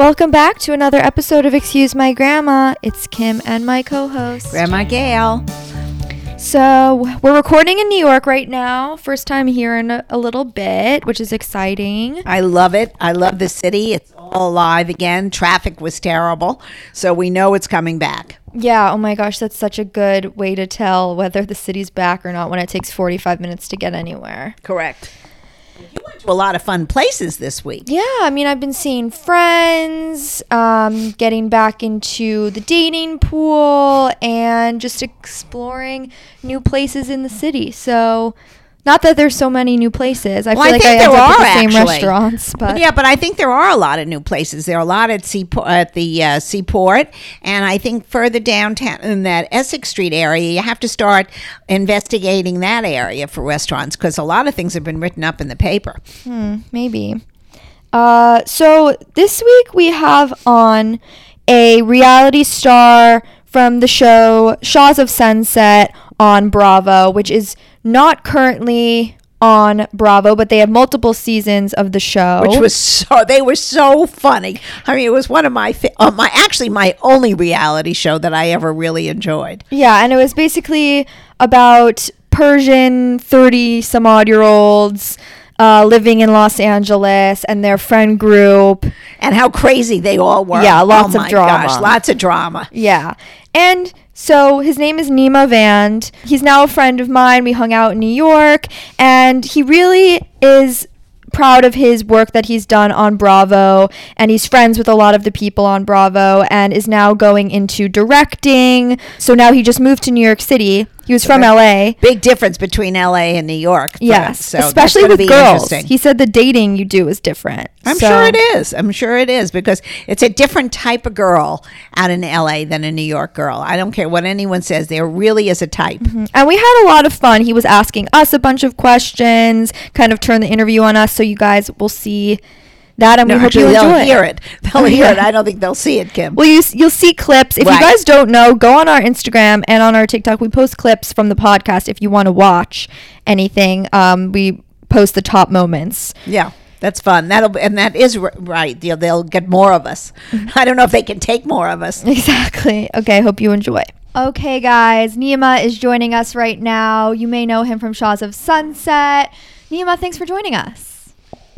Welcome back to another episode of Excuse My Grandma. It's Kim and my co host. Grandma Gail. So, we're recording in New York right now. First time here in a, a little bit, which is exciting. I love it. I love the city. It's all alive again. Traffic was terrible. So we know it's coming back. Yeah, oh my gosh, that's such a good way to tell whether the city's back or not when it takes 45 minutes to get anywhere. Correct. To a lot of fun places this week. Yeah, I mean, I've been seeing friends, um, getting back into the dating pool, and just exploring new places in the city. So, not that there's so many new places. I Well, feel I like think I end there up at the same actually. restaurants, but yeah, but I think there are a lot of new places. There are a lot at seaport, at the uh, seaport, and I think further downtown in that Essex Street area, you have to start investigating that area for restaurants because a lot of things have been written up in the paper. maybe. Uh, so this week we have on a reality star from the show Shahs of Sunset on Bravo, which is not currently on Bravo, but they have multiple seasons of the show. which was so they were so funny. I mean, it was one of my fa- uh, my actually my only reality show that I ever really enjoyed. yeah, and it was basically about Persian 30 some odd year olds uh, living in Los Angeles and their friend group. And how crazy they all were. Yeah, lots oh of my drama. Gosh, lots of drama. Yeah. And so his name is Nema Vand. He's now a friend of mine. We hung out in New York, and he really is proud of his work that he's done on Bravo, and he's friends with a lot of the people on Bravo, and is now going into directing. So now he just moved to New York City. He was from LA. Big difference between L.A. and New York. Yes, so especially with girls. He said the dating you do is different. I'm So- sure it is. I'm sure it is because it's a different type of girl out in L.A. than a New York girl. I don't care what anyone says. There really is a type. Mm-hmm. And we had a lot of fun. He was asking us a bunch of questions, kind of turned the interview on us. So you guys will see that, and No, we hope actually, you they'll enjoy hear it. They'll hear it. I don't think they'll see it, Kim. Well, you you'll see clips. If you guys don't know, go on our Instagram and on our TikTok. We post clips from the podcast if you want to watch anything. Um, we post the top moments. Yeah, that's fun. That'll and that is r- right. They'll, they'll get more of us. I don't know if they can take more of us. Exactly. Okay, I hope you enjoy. Okay, guys, Nema is joining us right now. You may know him from Shahs of Sunset. Nema, thanks for joining us.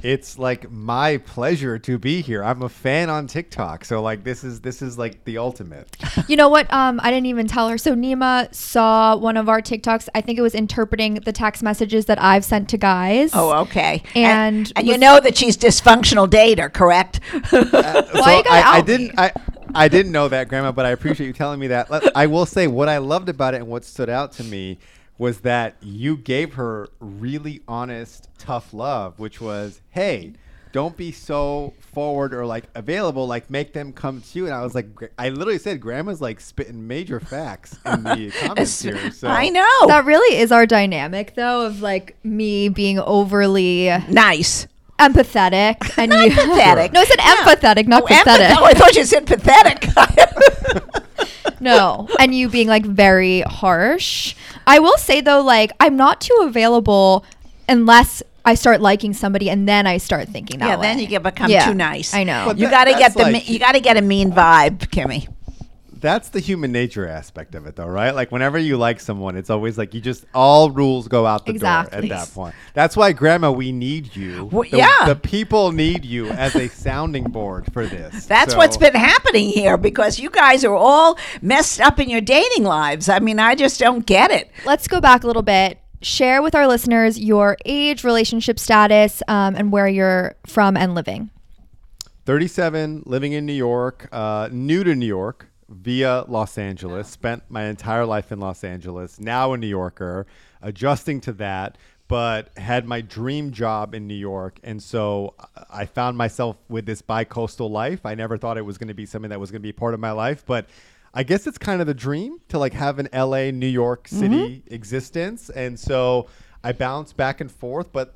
It's like my pleasure to be here. I'm a fan on TikTok, so like this is this is like the ultimate. You know what? Um, I didn't even tell her. So Nema saw one of our TikToks. I think it was interpreting the text messages that I've sent to guys. Oh, okay. And and, you know that she's dysfunctional dater, correct? Why you gotta I, I didn't I I didn't know that, Grandma, but I appreciate you telling me that. Let- I will say what I loved about it and what stood out to me was that you gave her really honest, tough love, which was, hey. Don't be so forward or like available. Like make them come to you. And I was like, I literally said, Grandma's like spitting major facts in the comments here. So I know. That really is our dynamic, though, of like me being overly nice. empathetic and you. Pathetic. no, I said empathetic, not Oh, pathetic. empath- oh, I thought you said pathetic. No, and you being like very harsh. I will say though, like I'm not too available unless I start liking somebody, and then I start thinking that yeah, way. then you get become Yeah, too nice. I know. But You got to get the like- me- you got to get a mean vibe, Kimmy. That's the human nature aspect of it, though, right? Like whenever you like someone, it's always like you just all rules go out the door at that point. That's why, Grandma, we need you. Well, the, yeah. the people need you as a sounding board for this. That's So- what's been happening here because you guys are all messed up in your dating lives. I mean, I just don't get it. Let's go back a little bit. Share with our listeners your age, relationship status, um, and where you're from and living. 37, living in New York, uh, new to New York via Los Angeles. Spent my entire life in Los Angeles. Now a New Yorker, adjusting to that, but had my dream job in New York. And so uh, I found myself with this bi coastal life. I never thought it was going to be something that was going to be part of my life, but I guess it's kind of the dream to like have an LA, New York City mm-hmm. existence. And so I bounce back and forth, but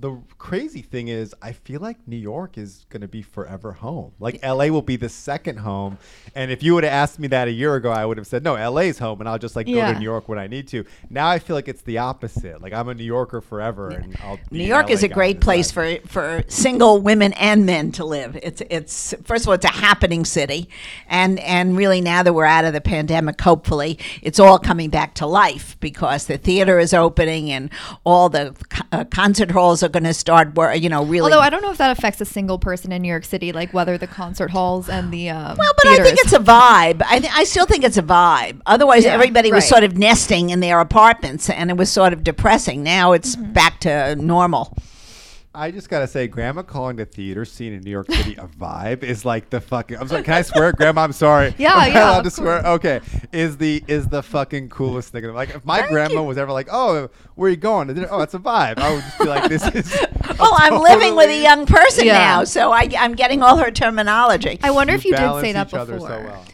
the crazy thing is, I feel like New York is going to be forever home. Like LA will be the second home. And if you would have asked me that a year ago, I would have said, no, LA's home and I'll just like go Yeah. to New York when I need to. Now I feel like it's the opposite. Like I'm a New Yorker forever and I'll be New York is a great place for, for single women and men to live. It's it's first of all, it's a happening city, and and really now that we're out of the pandemic, hopefully it's all coming back to life because the theater is opening and all the uh, concert halls are going to start. wor- You know, really. Although I don't know if that affects a single person in New York City, like whether the concert halls and the um, well, but I think it's a vibe. I, th- I still think it's a vibe. Otherwise, Yeah, everybody was sort of nesting in their apartments, and it was sort of depressing. Now it's Mm-hmm. back to normal. I just gotta say, Grandma calling the theater scene in New York City a vibe is like the fucking. I'm sorry. Can I swear, Grandma? I'm sorry. Yeah, Am I yeah, allowed of to swear. Okay. Is the is the fucking coolest thing. Like if my grandma was ever like, "Oh, where are you going?" to? Oh, it's a vibe. I would just be like, "This is." a Well, I'm living with a young person Yeah. now, so I, I'm getting all her terminology. I wonder if you did say that each other before. so well.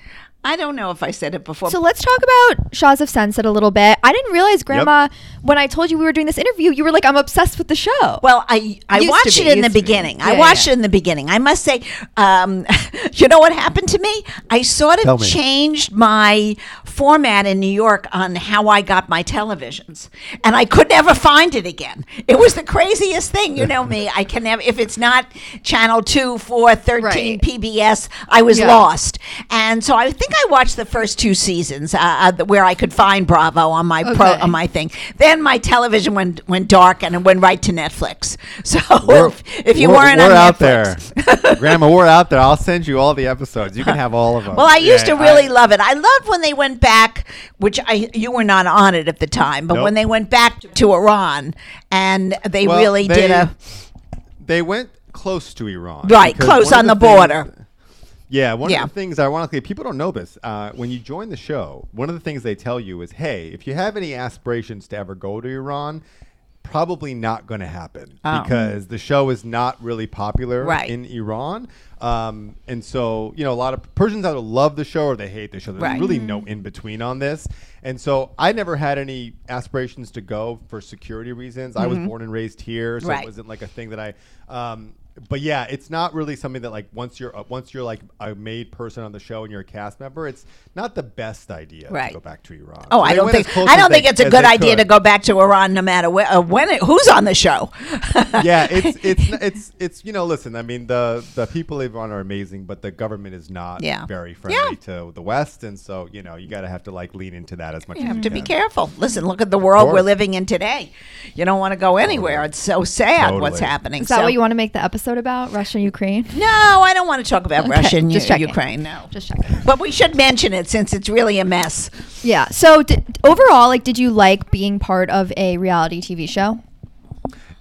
I don't know if I said it before. So let's talk about Shahs of Sunset a little bit. I didn't realize, Grandma, when I told you we were doing this interview, you were like, "I'm obsessed with the show." Well, I I Used watched be, it in the used to be. beginning. I watched yeah. it in the beginning. I must say, um, you know what happened to me? I sort Tell of me. changed my format in New York on how I got my televisions, and I could never find it again. It was the craziest thing. You know me. I can never if it's not channel two, four, thirteen, Right. PBS. I was Yeah. lost, and so I think I watched the first two seasons uh, uh, where I could find Bravo on my pro on my thing. Then my television went went dark and it went right to Netflix. So We're- if, if you we're- weren't we're on out Netflix, there, Grandma, we're out there. I'll send you all the episodes. You can have all of them. Well, I used Yeah, to really I- love it. I loved when they went back, which I you were not on it at the time, but Nope. when they went back to Iran and they Well, really did they- a They went close to Iran. Right, close one of on the things- border. Yeah, one Yeah. of the things, ironically, people don't know this. Uh, when you join the show, one of the things they tell you is, hey, if you have any aspirations to ever go to Iran, probably not going to happen Oh. because the show is not really popular Right. in Iran. Um, and so, you know, a lot of Persians either love the show or they hate the show. There's Right. really no in between on this. And so I never had any aspirations to go for security reasons. I was born and raised here, so Mm-hmm. Right. it wasn't like a thing that I. Um, but yeah, it's not really something that like once you're uh, once you're like a made person on the show and you're a cast member, it's not the best idea Right. to go back to Iran. Oh, So I don't think I don't they- think it's a good they idea to go back to Iran, no matter where, uh, when it, who's on the show. yeah, it's it's it's it's you know, listen, I mean the the people of Iran are amazing, but the government is not Yeah. very friendly Yeah. to the West, and so you know you got to have to like lean into that as much as You as have you to can. be careful. Listen, look at the world we're living in today. You don't want to go anywhere. It's so sad what's happening. Is that So- what you want to make the episode about? Russia, and Ukraine? No, I don't want to talk about Okay, Russia and U- Ukraine. No, Just checking. but we should mention it since it's really a mess. Yeah. So d- overall, like, did you like being part of a reality TV show?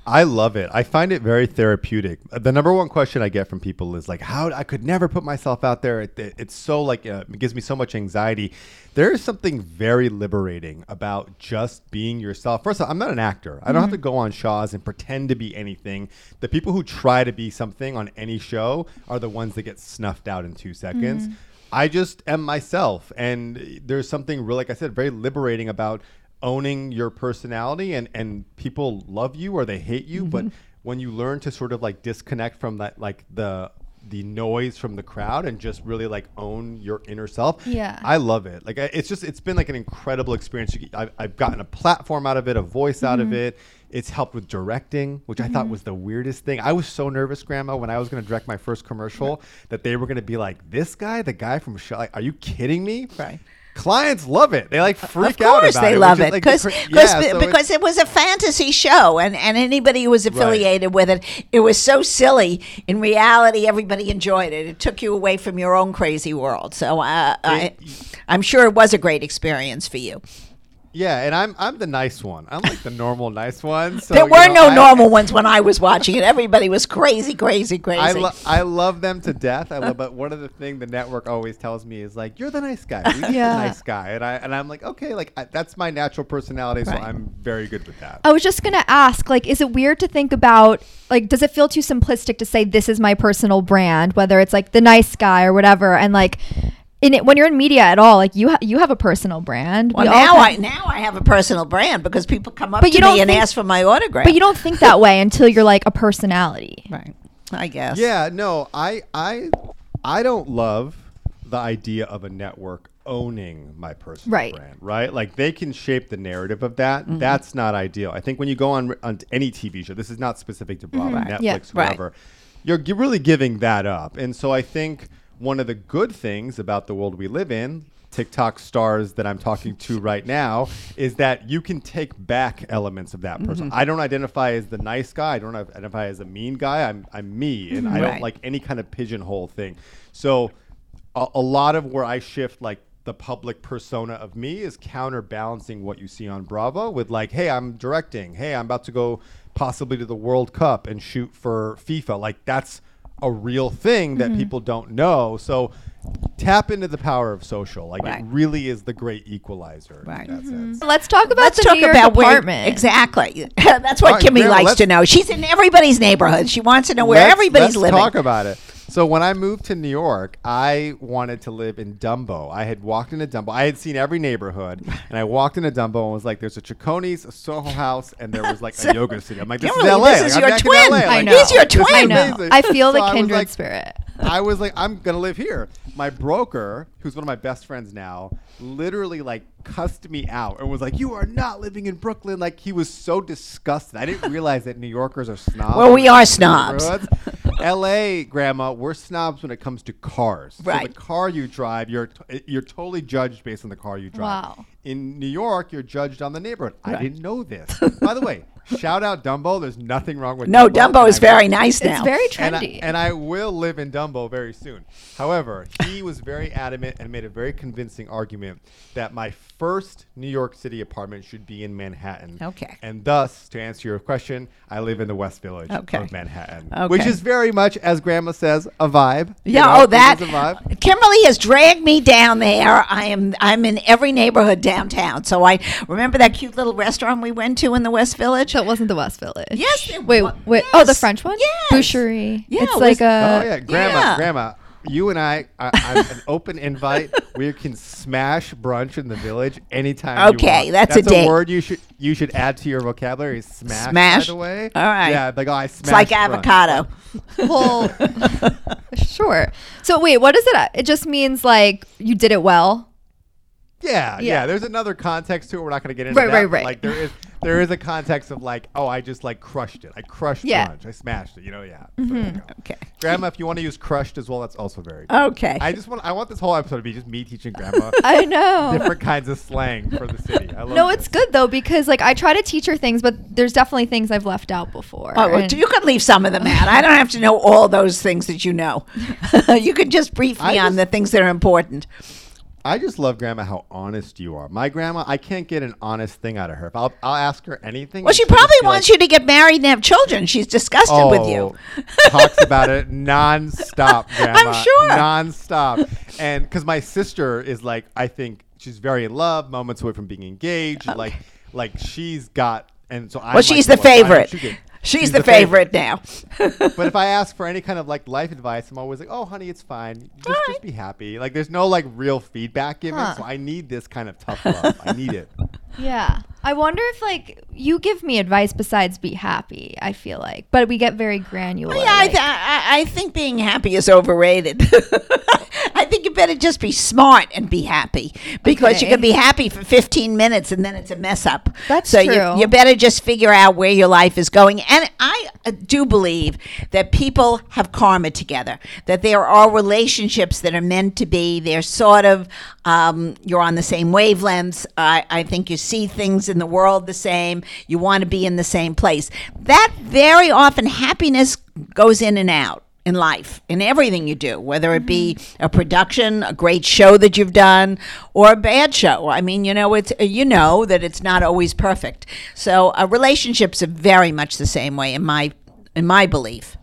I love it. I find it very therapeutic. The number one question I get from people is like, "How I could never put myself out there." It, it- it's so like uh, it gives me so much anxiety. There is something very liberating about just being yourself. First of all, I'm not an actor. I don't have to go on Shahs and pretend to be anything. The people who try to be something on any show are the ones that get snuffed out in two seconds. I just am myself, and there's something real, like I said, very liberating about owning your personality and and people love you or they hate you but Mm-hmm. when you learn to sort of like disconnect from that like the the noise from the crowd and just really like own your inner self Yeah. i love it like it's just it's been like an incredible experience I've, I've gotten a platform out of it a voice out Mm-hmm. of it it's helped with directing which i thought was the weirdest thing i was so nervous grandma when i was going to direct my first commercial that they were going to be like this guy the guy from Sh- like are you kidding me Right. Clients love it. They like freak out. of out course about they it, love it. like, because yeah, so because it was a fantasy show and, and anybody who was affiliated with it it was so silly. In reality everybody enjoyed it. It took you away from your own crazy world. So uh, I, i'm sure it was a great experience for you Yeah, and I'm I'm the nice one. I'm like the normal nice one. So, there you were know, no I- normal ones when i was watching it everybody was crazy crazy crazy I, lo- I love them to death. I love, but one of the thing the network always tells me is like, "You're the nice guy. You're the Yeah. nice guy," and I and I'm like, okay, like I, that's my natural personality, so Right. I'm very good with that. I was just gonna ask, like, is it weird to think about, like, does it feel too simplistic to say this is my personal brand, whether it's like the nice guy or whatever, and like, in it when you're in media at all, like you ha- you have a personal brand. Well, We now have- I now I have a personal brand because people come up But to you don't me and think- ask for my autograph. but you don't think that way until you're like a personality. right? I guess. Yeah, no, I I I don't love the idea of a network owning my personal Right. brand, right? Like they can shape the narrative of that. Mm-hmm. That's not ideal. I think when you go on on any TV show, this is not specific to Bravo, Netflix, Mm-hmm. Yeah. Right. whatever. You're gi- really giving that up, and so I think one of the good things about the world we live in. TikTok stars that I'm talking to right now is that you can take back elements of that person. Mm-hmm. I don't identify as the nice guy. I don't identify as a mean guy. I'm I'm me, and I don't like any kind of pigeonhole thing. So a, a lot of where I shift like the public persona of me is counterbalancing what you see on Bravo with like, hey, I'm directing. Hey, I'm about to go possibly to the World Cup and shoot for FIFA. Like that's a real thing that mm. people don't know. So tap into the power of social. Like Right. it really is the great equalizer Right. in that mm-hmm. sense. Let's talk about Let's the talk New York about where exactly. That's what All right, Kimmy Grandma, likes to know. She's in everybody's neighborhood. She wants to know where Let's- everybody's let's living. talk about it. So when I moved to New York, I wanted to live in Dumbo. I had walked into Dumbo. I had seen every neighborhood, and I walked into Dumbo and was like, "There's a Cecconi's, a Soho House, and there was like a yoga studio." I'm like, "This Kimberly, is LA. this is I'm your twin. LA. I know. He's your twin. I know. I feel So the kindred like- spirit. I was like, I'm gonna live here. My broker, who's one of my best friends now, literally like cussed me out and was like, "You are not living in Brooklyn." Like he was so disgusted. I didn't realize that New Yorkers are snobs. Well, we are snobs. L.A. Grandma, we're snobs when it comes to cars. So Right. the car you drive, you're t- you're totally judged based on the car you drive. Wow. In New York, you're judged on the neighborhood. I didn't know this. By the way, shout out Dumbo. There's nothing wrong with no, Dumbo. Dumbo is I- very nice now. It's very and I, trendy. and I will live in Dumbo very soon. However, he was very adamant and made a very convincing argument that my first New York City apartment should be in Manhattan. Okay. And thus, to answer your question, I live in the West Village Okay. of Manhattan, Okay. which is very much, as Grandma says, a vibe. You Yeah, know, oh it that is a vibe. Kimberly has dragged me down there. I am I'm in every neighborhood downtown. So I remember that cute little restaurant we went to in the West Village. So it wasn't the West Village. Yes, it Wait, wa- wait. Oh, the French one. yes. Boucherie. Yeah, it's it like was- a. oh yeah, Grandma, yeah. Grandma. You and I, I I'm an open invite. We can smash brunch in the village anytime. Okay, you want. that's a date. word you should you should add to your vocabulary. Smash. Smash? By the way. All right. Yeah, like oh, I smash. It's like brunch. avocado. Well, sure. So wait, what is it? It just means like you did it well. Yeah, yeah, Yeah. There's another context to it. We're not going to get into Right, that. right, but, right. Like there is there is a context of like, oh, I just like crushed it. I crushed Yeah. Mm-hmm. brunch. I smashed it. You know, yeah. So there you. Okay. Grandma, if you want to use crushed as well, that's also very. Good. Okay. I just want I want this whole episode to be just me teaching Grandma I know. different kinds of slang for the city. I love No, this. it's good though because like I try to teach her things, but there's definitely things I've left out before. Oh, well, you could leave some of them out. I don't have to know all those things that you know. you could just brief me I on just- the things that are important. I just love Grandma how honest you are. My grandma, I can't get an honest thing out of her. If I'll I'll ask her anything. Well, she probably wants like, you to get married and have children. She's disgusted with you. Oh, talks about it nonstop, Grandma. I'm sure. Nonstop. And because my sister is like, I think she's very in love, moments away from being engaged. Like, like she's got, and so I. Well, she's the favorite. She's, the, favorite, now. But if I ask for any kind of like life advice, I'm always like, "Oh, honey, it's fine. Just, just be happy." Like, there's no like real feedback given, Huh. so I need this kind of tough love. I need it. yeah. I wonder if like you give me advice besides be happy. I feel like, but we get very granular. yeah, I, th- I, I think being happy is overrated. I think you better just be smart and be happy because you can be happy for 15 minutes and then it's a mess up. That's so true. You, you better just figure out where your life is going. And I uh, do believe that people have karma together, that there are relationships that are meant to be. They're sort of, um, you're on the same wavelengths. I, I think you see things in the world the same. You want to be in the same place. That very often happiness goes in and out in life, in everything you do, whether it be a production, a great show that you've done, or a bad show. I mean, you know, it's you know that it's not always perfect. So, uh, relationships are very much the same way in my in my belief.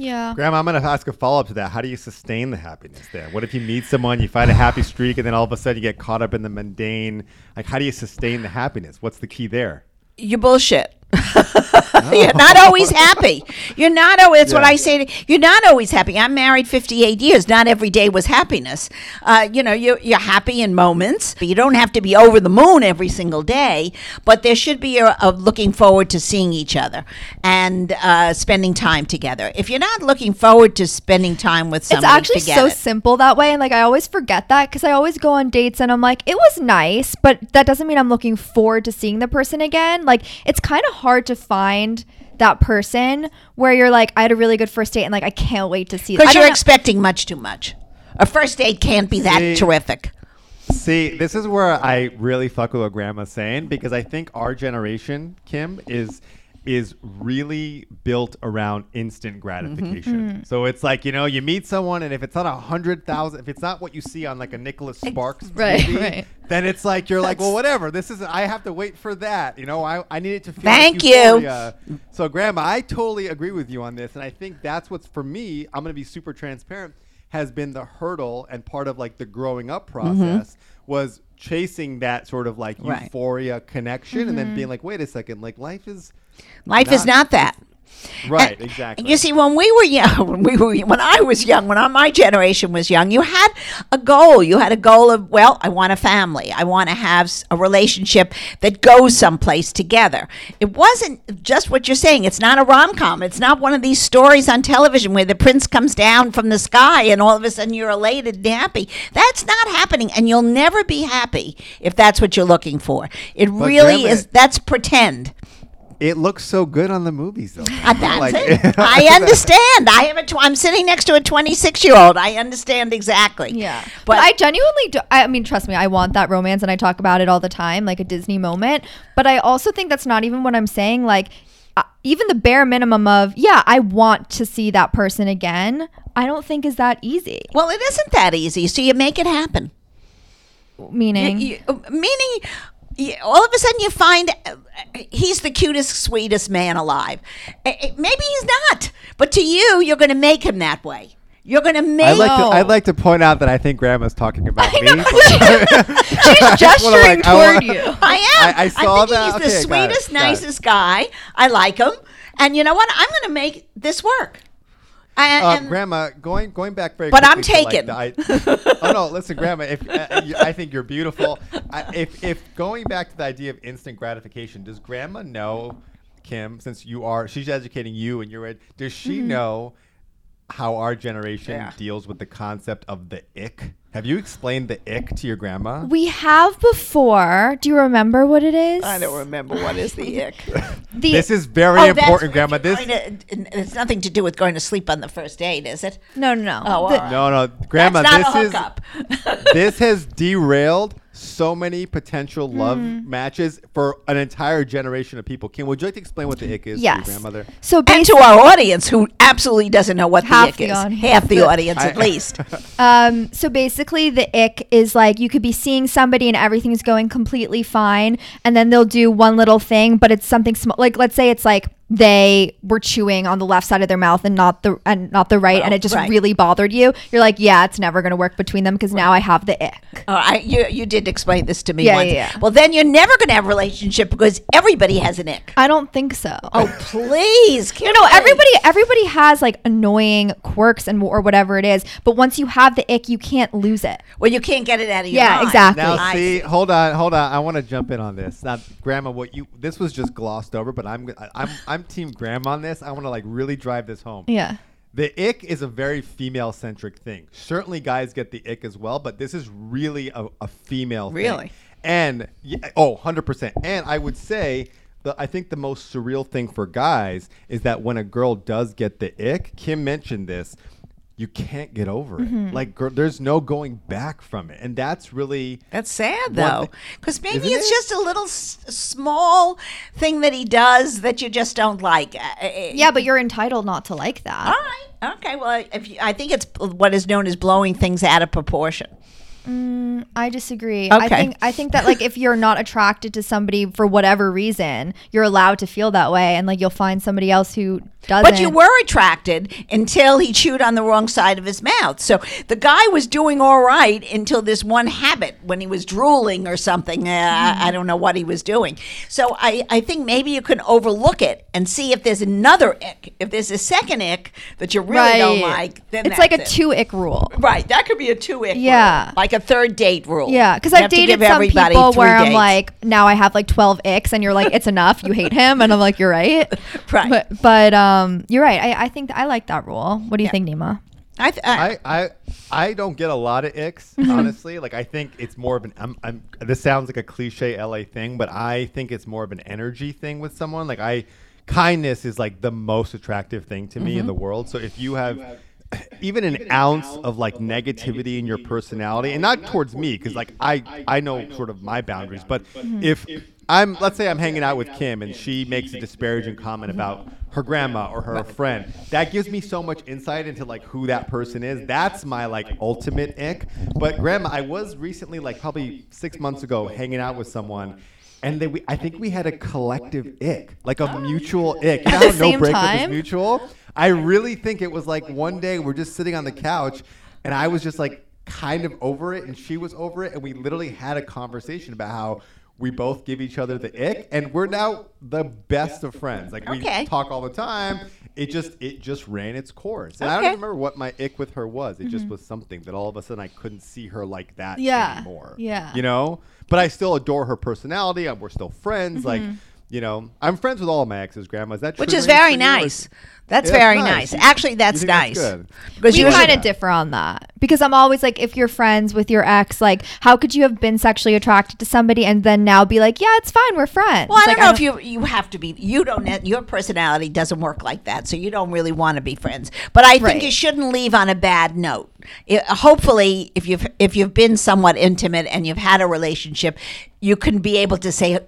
Yeah. Grandma, I'm going to ask a follow up to that. How do you sustain the happiness there? What if you meet someone, you find a happy streak, and then all of a sudden you get caught up in the mundane? Like, how do you sustain the happiness? What's the key there? You bullshit. you're not always happy. You're not always. That's what I say. To, you're not always happy. I'm married 58 years. Not every day was happiness. Uh, you know, you're, you're happy in moments. But You don't have to be over the moon every single day, but there should be a, a looking forward to seeing each other and uh, spending time together. If you're not looking forward to spending time with someone, It's actually so it. simple that way. And like, I always forget that because I always go on dates and I'm like, it was nice, but that doesn't mean I'm looking forward to seeing the person again. Like, it's kind of hard to find that person where you're like, I had a really good first date and like, I can't wait to see because I you're know- expecting much too much. A first date can't be that See- terrific. See, this is where I really fuck with what Grandma's saying because I think our generation, Kim, is is really built around instant mm-hmm. gratification. Mm. So it's like you know, you meet someone, and if it's not a hundred thousand, if it's not what you see on like a Nicholas Sparks Right, movie, right. then it's like you're like, well, whatever. This is I have to wait for that. You know, I I need it to feel. Thank like you. So, Grandma, I totally agree with you on this, and I think that's what's for me. I'm going to be super transparent. Has been the hurdle and part of like the growing up mm-hmm. process was chasing that sort of like Right. euphoria connection, and then mm-hmm. being like, wait a second, like life is Life is Not- not that. right, And- exactly. You see, when we were young, when we were, when I was young, when I, my generation was young, you had a goal. You had a goal of, well, I want a family. I want to have a relationship that goes someplace together. It wasn't just what you're saying. It's not a rom com. It's not one of these stories on television where the prince comes down from the sky and all of a sudden you're elated and happy. That's not happening, and you'll never be happy if that's what you're looking for. It really Grandma- is. That's pretend. It looks so good on the movies, though. Uh, that's Like- it. I understand. I have a. Tw- I'm sitting next to a 26 year old. I understand exactly. Yeah. But, but, I genuinely do. I mean, trust me, I want that romance and I talk about it all the time, like a Disney moment. But I also think that's not even what I'm saying. Like, uh, even the bare minimum of, yeah, I want to see that person again, I don't think is that easy. well, it isn't that easy. So you make it happen. Meaning, You- you- meaning, you- all of a sudden you find uh, he's the cutest, sweetest man alive. Maybe he's not, but to you, you're going to make him that way. You're going to make. I'd like to I'd like to point out that I think Grandma's talking about me. know. she's gesturing like, I toward you. I am. I- I saw think that. he's the Okay, it, sweetest, it. nicest guy. I like him, and you know what? I'm going to make this work. I, Uh, grandma, going going back very. Quickly. But I'm taken. Like, the, I, oh no, listen, Grandma. If uh, you, I think you're beautiful, I, if if going back to the idea of instant gratification, does Grandma know, Kim, since you are she's educating you and you're ed- does she Mm-hmm. know how our generation Yeah. deals with the concept of the ick? Have you explained the ick to your grandma? We have before. Do you remember what it is? I don't remember what is the ick. The, this is very Oh, important, Grandma. This to- it's nothing to do with going to sleep on the first date, is it? no, no, no. Oh, The- right. no, no, Grandma. That's not this a is this has derailed so many potential love Mm-hmm. matches for an entire generation of people. Kim, would you like to explain what the ick is to Yes. your grandmother? So and to our audience who absolutely doesn't know what the ick the is. audience. Half the audience, I- at least. Um, so basically, the ick is like you could be seeing somebody and everything's going completely fine, and then they'll do one little thing, but it's something small. Like let's say it's like they were chewing on the left side of their mouth and not the and not the right, and it just right. really bothered you. You're like, yeah, it's never gonna work between them because now I have the ick. Oh, I, you, you did explain this to me Yeah, once. yeah, yeah. Well, then you're never going to have a relationship because everybody has an ick. I don't think so. Oh, please. No, no, everybody everybody has like annoying quirks and or whatever it is, but once you have the ick, you can't lose it. Well, you can't get it out of your Yeah, mind. exactly. Now, I see, hold on, hold on. I want to jump in on this. Now, Grandma, what you this was just glossed over, but I'm I- I'm I'm Team Grandma on this. I want to like really drive this home. Yeah. The ick is a very female centric thing. Certainly, guys get the ick as well, but this is really a, a female thing. Really? thing. And yeah, oh, 100%. And I would say the I think the most surreal thing for guys is that when a girl does get the ick, Kim mentioned this, you can't get over it. Like gir- there's no going back from it. And that's really That's sad though, thing- because maybe it's it? just a little s- small thing that he does that you just don't like. Uh, uh, Yeah, but you're entitled not to like that. All right. Okay. Well, if you, I think it's what is known as blowing things out of proportion. Mm, I disagree. I think I think that like if you're not attracted to somebody for whatever reason, you're allowed to feel that way, and like you'll find somebody else who doesn't. But you were attracted until he chewed on the wrong side of his mouth. So the guy was doing all right until this one habit when he was drooling or something. Uh, I- I don't know what he was doing. So I, I think maybe you can overlook it and see if there's another ick. If there's a second ick that you really don't like, then it's like a it. two ick rule. Right, that could be a two ick. Yeah. rule, like a third date rule. Yeah, because I've dated some everybody people three where I'm like, now I have like 12 icks, and you're like, it's enough. You hate him, and I'm like, you're right. Right. But, but um, you're right. I, I think I like that rule. What do you think, Nema? I, th- I, I, I I don't get a lot of icks, Mm-hmm. honestly. Like I think it's more of an I'm, I'm this sounds like a cliche LA thing, but I think it's more of an energy thing with someone. Like I kindness is like the most attractive thing to me in Mm-hmm. the world. So if you have even an ounce of like negativity in your personality and not towards me because like I I know sort of my boundaries, but Mm-hmm. if I'm let's say I'm hanging out with Kim and she makes a disparaging comment about her grandma or her friend. That gives me so much insight into like who that person is. That's my like ultimate ick. But grandma, I was recently like probably six months ago hanging out with someone. And they, we, I think we had a collective ick, like a mutual ick. You know At the how no breakup is mutual? I really think it was like one day we're just sitting on the couch, and I was just like kind of over it, and she was over it, and we literally had a conversation about how we both give each other the ick, and we're now the best of friends. Like we Okay. talk all the time. It just it just ran its course, and I don't Okay. remember what my ick with her was. It just was something that all of a sudden I couldn't see her like that Mm-hmm. Yeah. anymore. Yeah. you know. But I still adore her personality. and We're still friends. Like. You know, I'm friends with all of my exes, grandma. Is that which is very for you, or- nice. That's Yeah, very nice. nice. Actually, that's think nice. good? Because we you kind of differ on that because I'm always like, if you're friends with your ex, like, how could you have been sexually attracted to somebody and then now be like, yeah, it's fine, we're friends? Well, I Like, don't know if you you have to be. You don't. Your personality doesn't work like that, so you don't really want to be friends. But I think Right. you shouldn't leave on a bad note. It- hopefully, if you've if you've been somewhat intimate and you've had a relationship, you can be able to say,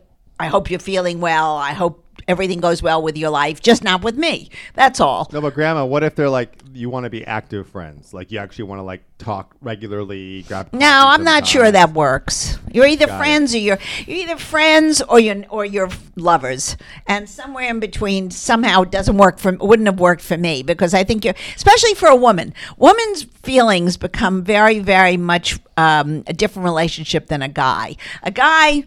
"I hope you're feeling well. I hope." Everything goes well with your life, just not with me. That's all. No, but grandma, what if they're like you want to be active friends? Like you actually want to like talk regularly, grab. No, I'm not sure that works. You're either Got it. friends or you're you're either friends or you're or you're lovers, and somewhere in between somehow it doesn't work for wouldn't have worked for me because I think you're especially for a woman. Woman's feelings become very very much um, a different relationship than a guy. A guy.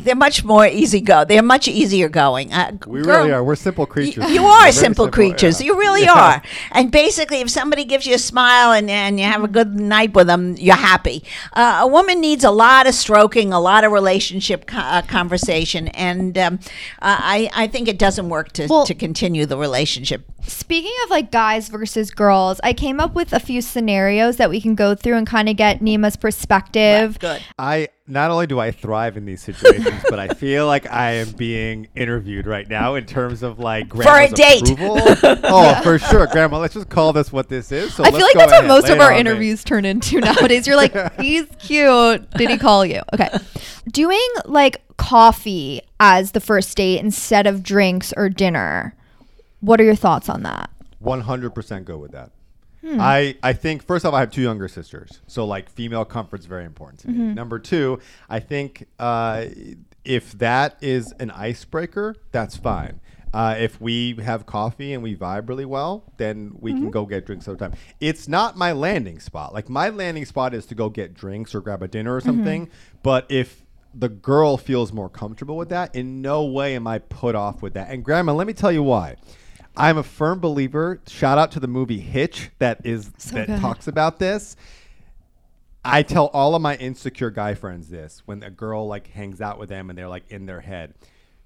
They're much more easy go. They're much easier going. Uh, We girl- really are. We're simple creatures. you We're are very simple, creatures. yeah. You really Yeah. are. And basically, if somebody gives you a smile and, and you have a good night with them, you're happy. Uh, a woman needs a lot of stroking, a lot of relationship co- uh, conversation, and um, I, I think it doesn't work to, Well- to continue the relationship. Speaking of like guys versus girls, I came up with a few scenarios that we can go through and kind of get Nema's perspective. Good. I not only do I thrive in these situations, but I feel like I am being interviewed right now in terms of like for a grandma's date. approval. oh, for sure, grandma. Let's just call this what this is. So I feel like that's what most of our on me. interviews turn into nowadays. You're like, he's cute. Did he call you? Okay. Doing like coffee as the first date instead of drinks or dinner. What are your thoughts on that? One hundred percent go with that. Hmm. I, I think first off I have two younger sisters, so like female comfort's very important to me. Mm-hmm. Number two, I think uh, if that is an icebreaker, that's fine. Uh, if we have coffee and we vibe really well, then we Mm-hmm. can go get drinks sometime. It's not my landing spot. Like my landing spot is to go get drinks or grab a dinner or Mm-hmm. something. But if the girl feels more comfortable with that, in no way am I put off with that. And grandma, let me tell you why. I'm a firm believer. Shout out to the movie Hitch that is that good. talks about this. I tell all of my insecure guy friends this when a girl like hangs out with them and they're like in their head.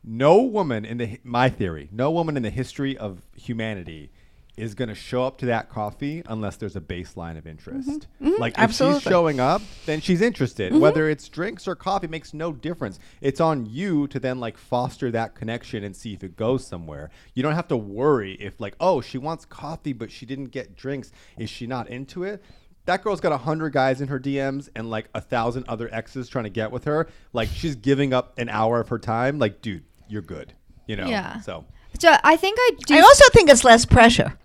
No woman in the my theory, no woman in the history of humanity is going to show up to that coffee unless there's a baseline of interest. Mm-hmm. Like mm-hmm. if Absolutely. she's showing up, then she's interested. Mm-hmm. Whether it's drinks or coffee makes no difference. It's on you to then like foster that connection and see if it goes somewhere. You don't have to worry if like, oh, she wants coffee but she didn't get drinks. Is she not into it? That girl's got a hundred guys in her DMs and like a thousand other exes trying to get with her. Like she's giving up an hour of her time. Like, dude, you're good. You know. Yeah. So So I think I do. I also think it's less pressure.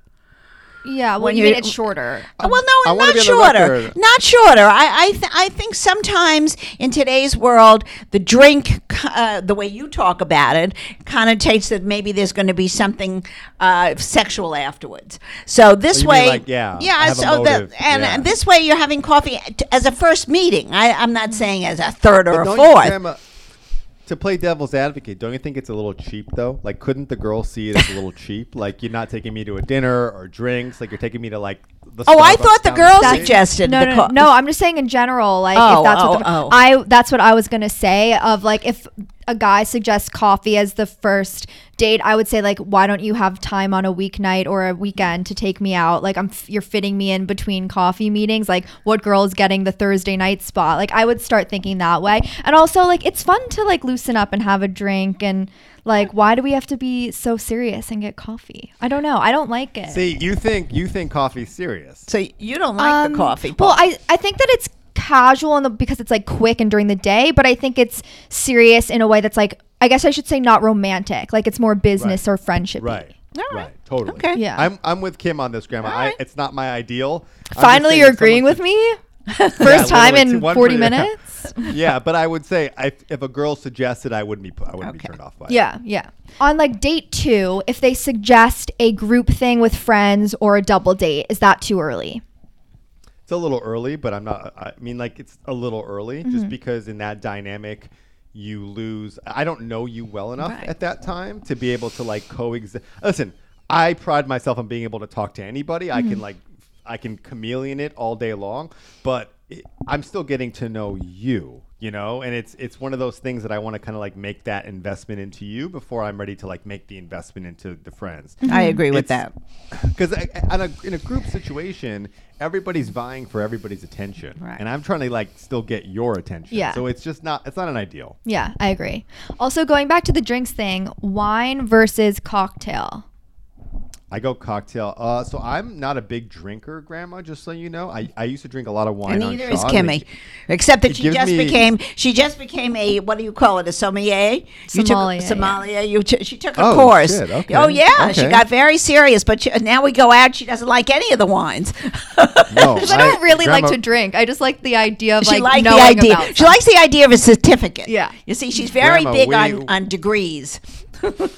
Yeah, well, When you you- mean it's shorter. Uh, well, no, wanna not be on the shorter. Not shorter. I I, th- I think sometimes in today's world, the drink, uh, the way you talk about it, connotates that maybe there's going to be something uh, sexual afterwards. So this Oh, you mean way, like, yeah, I yeah. have So that motive, and, yeah. and this way, you're having coffee t- as a first meeting. I, I'm not saying as a third or But a don't you, fourth. To play devil's advocate, don't you think it's a little cheap though? Like, couldn't the girl see it as a little cheap? Like, you're not taking me to a dinner or drinks. Like, you're taking me to like the. Oh, I thought the girl street. suggested No, the no, co- no, no. I'm just saying in general, like Oh, if that's oh, what the, oh. I that's what I was gonna say. Of like if a guy suggests coffee as the first date, I would say like, why don't you have time on a weeknight or a weekend to take me out? Like I'm f- you're fitting me in between coffee meetings. Like what girl is getting the Thursday night spot? Like I would start thinking that way. And also like it's fun to like loosen up and have a drink and like why do we have to be so serious and get coffee? I don't know. I don't like it. See, you think you think coffee's serious? So you don't like the Um, coffee? Well. I, I think that it's casual in the, because it's like quick and during the day, but I think it's serious in a way that's like I guess I should say not romantic. Like it's more business Right. or friendship. Right. All right. Right. Totally. Okay. Yeah. I'm I'm with Kim on this, Grandma. All I, it's not my ideal. Finally, you're agreeing with me. First time in 40 minutes. yeah, but I would say I, if a girl suggested, I wouldn't be I wouldn't be turned off by it. Yeah, yeah. On like date two, if they suggest a group thing with friends or a double date, is that too early? It's a little early, but I'm not. I mean, like it's a little early, Mm-hmm. just because in that dynamic, you lose. I don't know you well enough Right. at that time to be able to like coexist. Listen, I pride myself on being able to talk to anybody. I Mm-hmm. can like, I can chameleon it all day long, but it, I'm still getting to know you. You know, and it's it's one of those things that I want to kind of like make that investment into you before I'm ready to like make the investment into the friends I mm-hmm. agree with It's- that. because in a group situation, everybody's vying for everybody's attention, Right. and I'm trying to like still get your attention. Yeah. So it's just not. It's not an ideal. Yeah, I agree. Also, going back to the drinks thing, wine versus cocktail. I go cocktail. Uh, so I'm not a big drinker, Grandma. Just so you know, I, I used to drink a lot of wine. And on neither is Sean. Kimmy, except that she just became she just became a what do you call it a sommelier? You Sommelier, took sommelier. You t- she took a Oh, course. shit, okay, Oh yeah, she got very serious. But she, now we go out. She doesn't like any of the wines. No, Because I don't really like to drink. I just like the idea of she like liked the idea. about She likes the idea of a certificate. Yeah. You see, she's very Grandma, big we- on on degrees.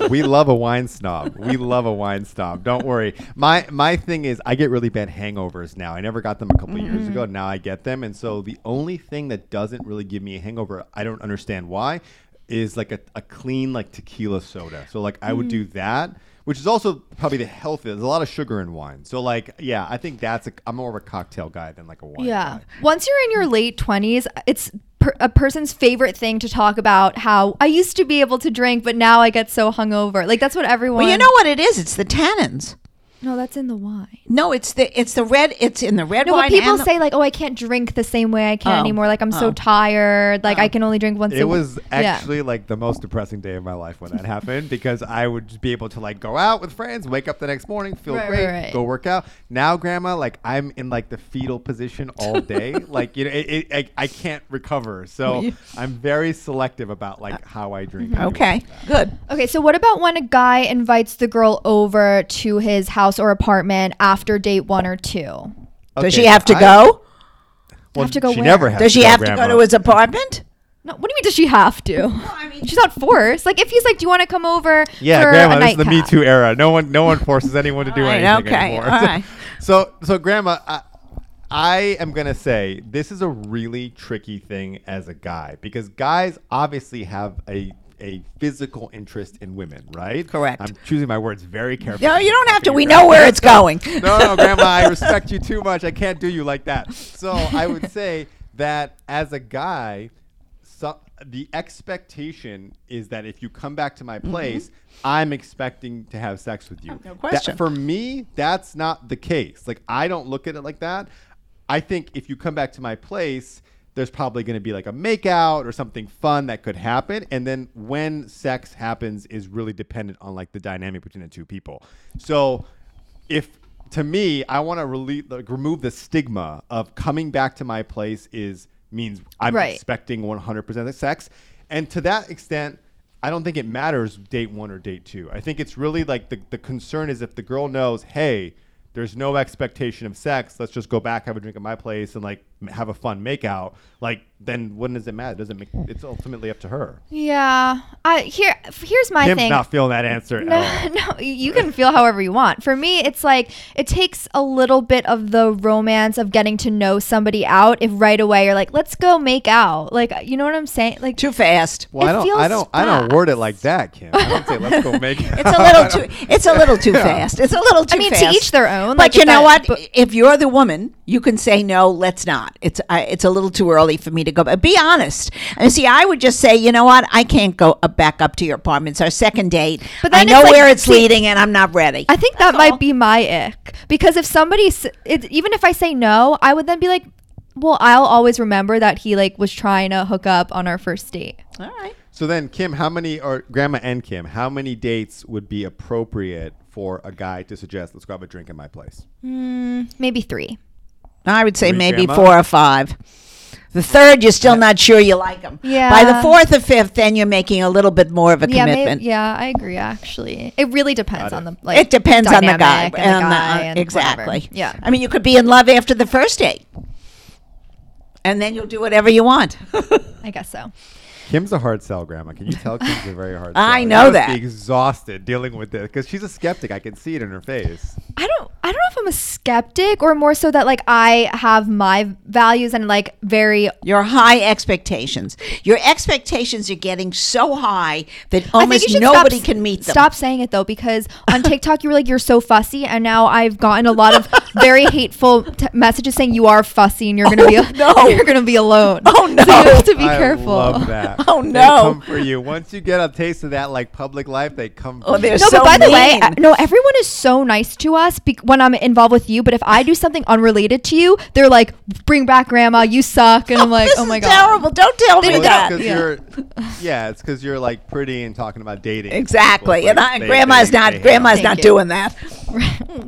We love a wine snob. We love a wine snob. Don't worry. My my thing is I get really bad hangovers now. I never got them a couple Mm-hmm. years ago. Now I get them, and so the only thing that doesn't really give me a hangover, I don't understand why, is like a, a clean like tequila soda. So like I would Mm. do that. Which is also probably the healthiest. There's a lot of sugar in wine, so like, yeah, I think that's a. I'm more of a cocktail guy than like a wine. Yeah. guy. Once you're in your late 20s, it's per- a person's favorite thing to talk about how I used to be able to drink, but now I get so hungover. Like that's what everyone. Well, you know what it is? It's the tannins. No, that's in the wine. No, it's the it's the red. It's in the red No, wine. but people and say like, "Oh, I can't drink the same way I can Oh. anymore. Like I'm so Oh. tired. Like I oh. can only drink once." It a was yeah. actually like the most depressing day of my life when that happened because I would be able to like go out with friends, wake up the next morning, feel Right, great, right, right. go work out. Now, grandma, like I'm in like the fetal position all day. like you know, it, it, I, I can't recover. So I'm very selective about like how I drink. and mm-hmm. Okay, like good. Okay, so what about when a guy invites the girl over to his house or apartment after date one or two? Does she have to I- go? Well, Have to go she where? never has Does she go, have to grandma. go to his apartment? No, what do you mean? Does she have to? I mean- she's not forced. Like if he's like, "Do you want to come over?" Yeah, for grandma, a this is the Me nightcap?" Too era. No one, no one forces anyone to do All right, anything okay, anymore. all right. So, so, grandma, I, I am gonna say this is a really tricky thing as a guy because guys obviously have a a physical interest in women, right? Correct. I'm choosing my words very carefully. No, you don't have to. We know where it's going. no, no, Grandma, I respect you too much. I can't do you like that. So I would say that as a guy, so, the expectation is that if you come back to my place, I'm expecting to have sex with you. Mm-hmm. no That- question. for me, that's not the case. Like I don't look at it like that. I think if you come back to my place, there's probably going to be like a makeout or something fun that could happen and then when sex happens is really dependent on like the dynamic between the two people so if to me i want to relieve like, remove the stigma of coming back to my place is means i'm Right. expecting 100% of sex and to that extent i don't think it matters date one or date two i think it's really like the, the concern is if the girl knows hey there's no expectation of sex. Let's just go back, have a drink at my place, and like have a fun makeout. Like then, when does it matter? Doesn't make it's ultimately up to her. Yeah. I here here's my Kim's thing. not feeling that answer. No, no, you can feel however you want. For me, it's like it takes a little bit of the romance of getting to know somebody out. If right away you're like, "Let's go make out," like uh, you know what I'm saying? Like, Too fast. Well, I don't, I don't, I don't word it like that, Kim. I don't say let's go make. Out. It's a little too. It's a little too fast. It's a little too I mean, fast. to each their own. But like, you know that- what? but- if you're the woman, you can say no. Let's not. It's uh, it's a little too early for me to go. But be honest. And see, I would just say, you know what? I can't go uh, back up to your apartment. It's our second date. But I know it's like- where it's see, leading, and I'm not ready. I think that That's might be my ick because if somebody, it, even if I say no, I would then be like, "Well, I'll always remember that he like was trying to hook up on our first date." All right. So then, Kim, how many, or Grandma and Kim, how many dates would be appropriate for a guy to suggest, let's go have a drink in my place? Maybe three. I would say Three, maybe Grandma? four or five. The third, you're still not sure you like them. Yeah. By the fourth or fifth, then you're making a little bit more of a Yeah, commitment. maybe, yeah, I agree. Actually, it really depends on the like. it depends on the guy. and and the- guy uh, and exactly. whatever. Yeah. I mean, you could be in love after the first date, and then you'll do whatever you want. I guess so. Kim's a hard sell, Grandma. Can you tell Kim's a very hard sell? I know must that. Be exhausted dealing with this because she's a skeptic. I can see it in her face. I don't. I don't know if I'm a skeptic or more so that like I have my values and like very. Your high expectations. Your expectations are getting so high that almost nobody stop, can meet them. Stop saying it though, because on TikTok you were like you're so fussy, and now I've gotten a lot of very hateful t- messages saying you are fussy and you're gonna be Oh, no. you're gonna be alone. Oh, no. So you have to be I careful. love that. Oh, no. They no. come for you. Once you get a taste of that like public life, they come for Oh, you. they're No, so but by the way, mean. uh, no, everyone is so nice to us bec when I'm involved with you. But if I do something unrelated to you, they're like, "Bring back grandma, you suck," and I'm like, "Oh my is god, terrible! Don't tell They me Well, that. it's 'cause Yeah. you're, yeah, it's because you're like pretty and talking about dating. Exactly, It's and like I, they- grandma's they- not. they hate grandma's not you. doing that.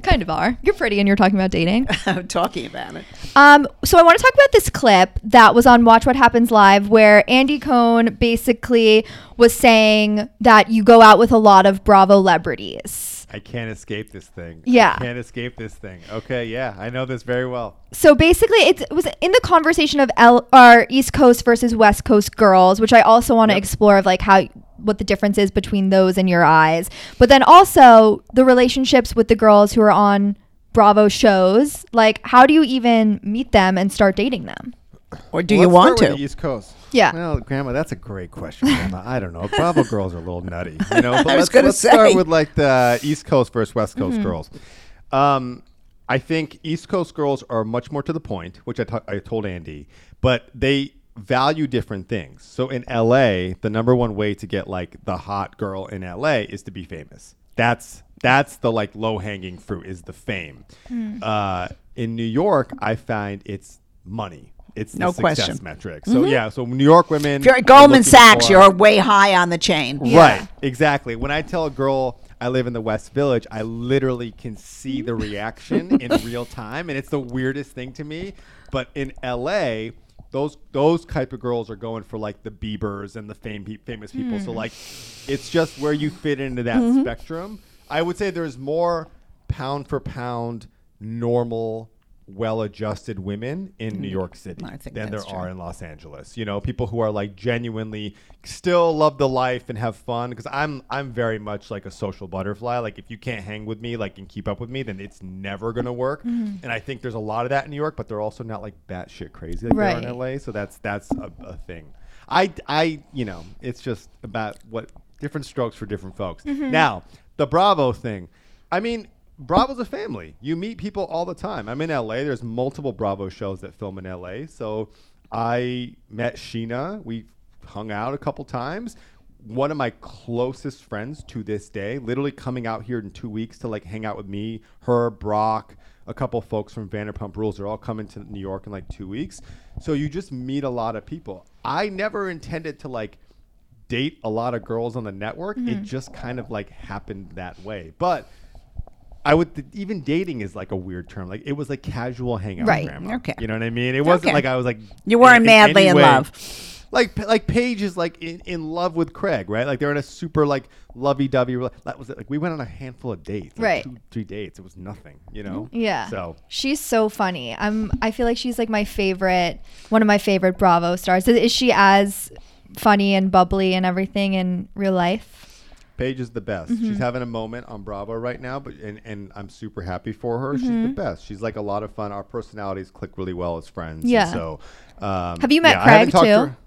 kind of are. You're pretty, and you're talking about dating." I'm talking about it. Um, so I want to talk about this clip that was on Watch What Happens Live, where Andy Cohen basically was saying that you go out with a lot of Bravo celebrities. I can't escape this thing. Yeah. I can't escape this thing. Okay, yeah, I know this very well. So basically, it's, it was in the conversation of L, our East Coast versus West Coast girls, which I also want to Yep. explore of like how what the difference is between those in your eyes, but then also the relationships with the girls who are on Bravo shows. Like, how do you even meet them and start dating them? Or do Well, you let's want start with to? the East Coast. Yeah. Well, Grandma, that's a great question, Grandma. I don't know. Bravo girls are a little nutty, you know. But I was let's, gonna let's start with like the East Coast versus West Coast Mm-hmm. girls. Um, I think East Coast girls are much more to the point, which I I told Andy, but they value different things. So in LA, the number one way to get like the hot girl in LA is to be famous. That's that's the like low hanging fruit is the fame. Hmm. Uh, in New York, I find it's money. It's the No success question. metric. So yeah, so New York women. If you're at Goldman Sachs, for- you're way high on the chain. Yeah. Right, exactly. When I tell a girl I live in the West Village, I literally can see the reaction in real time, and it's the weirdest thing to me. But in LA, those those type of girls are going for like the Biebers and the fame, famous people. So like, it's just where you fit into that Mm-hmm. spectrum. I would say there's more pound for pound normal. Well-adjusted women in New York City. I think than there that's are in Los Angeles. You know, people who are like genuinely still love the life and have fun. Because I'm I'm very much like a social butterfly. Like if you can't hang with me, like and keep up with me, then it's never gonna work. Mm-hmm. And I think there's a lot of that in New York, but they're also not like batshit crazy like Right. they are in LA. So that's that's a, a thing. I I you know it's just about what different strokes for different folks. Mm-hmm. Now the Bravo thing. I mean. Bravo's a family. You meet people all the time. I'm in LA. There's multiple Bravo shows that film in LA. So I met Scheana. We hung out a couple times. One of my closest friends to this day, literally coming out here in two weeks to like hang out with me, her, Brock, a couple folks from Vanderpump Rules. They're all coming to New York in like two weeks. So you just meet a lot of people. I never intended to like date a lot of girls on the network. It mm-hmm. just kind of like happened that way. But I would th- even dating is like a weird term. Like it was like casual hangout, Right. grandma. Okay. You know what I mean? It wasn't Okay. like I was like You weren't in- in madly any in love. like like Paige is like in, in love with Craig, right? Like they're in a super like lovey dovey. That was it. Like we went on a handful of dates, like Right. Two, three dates. It was nothing, you know. Mm-hmm. Yeah. So she's so funny. I'm I feel like she's like my favorite one of my favorite Bravo stars. Is she as funny and bubbly and everything in real life? Paige is the best. Mm-hmm. She's having a moment on Bravo right now, but and, and I'm super happy for her. She's Mm-hmm. the best. She's like a lot of fun. Our personalities click really well as friends. Yeah. So um, Have you met yeah, I haven't Craig, talked to too? her-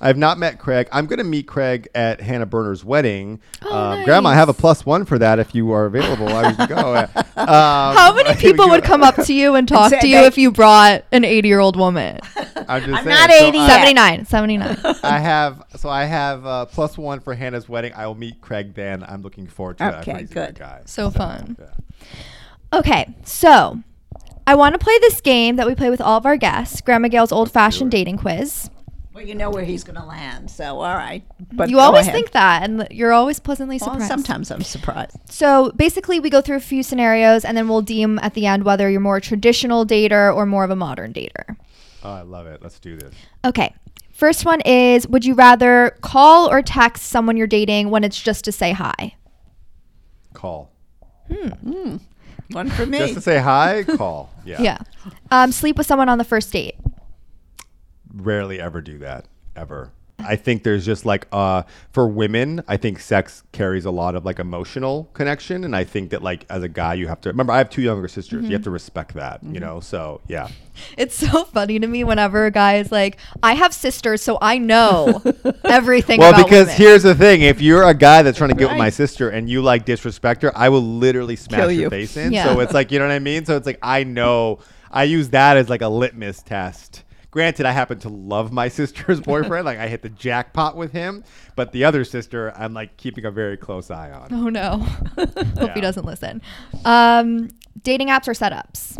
I have not met Craig. I'm going to meet Craig at Hannah Berner's wedding. Oh, um, Grandma, I have a plus one for that if you are available. I would go. Um, How many people would come up to you and talk say to you if you brought an 80 year old woman? I'm, just I'm saying. not 80 I- yet. 79. 79. I have so I have uh, plus one for Hannah's wedding. I will meet Craig then. I'm looking forward to it. Okay, heard he's a good. guy. So fun. yeah. Okay, so I want to play this game that we play with all of our guests Grandma Gail's old fashioned dating quiz. Well, you know where he's going to land, so all right. But you always ahead. think that, and you're always pleasantly Well, surprised. sometimes I'm surprised. So basically, we go through a few scenarios, and then we'll deem at the end whether you're more a traditional dater or more of a modern dater. Oh, I love it. Let's do this. Okay. First one is Would you rather call or text someone you're dating when it's just to say hi? Call. hmm One for me. Just to say hi, call. Yeah. Yeah. Um, sleep with someone on the first date. Rarely ever do that. Ever. I think there's just like uh for women, I think sex carries a lot of like emotional connection and I think that like as a guy you have to remember I have two younger sisters. Mm-hmm. You have to respect that, you know? So, yeah. It's so funny to me whenever a guy is like, I have sisters, so I know everything Well, because women." here's the thing: if you're a guy that's trying to get with my sister and you like disrespect her, I will literally smash Kill your you. face in. Yeah. So it's like you know what I mean. So it's like I know I use that as like a litmus test. Granted, I happen to love my sister's boyfriend; like I hit the jackpot with him. But the other sister, I'm like keeping a very close eye on. Oh no. Hope Yeah. he doesn't listen. Um, dating apps or setups?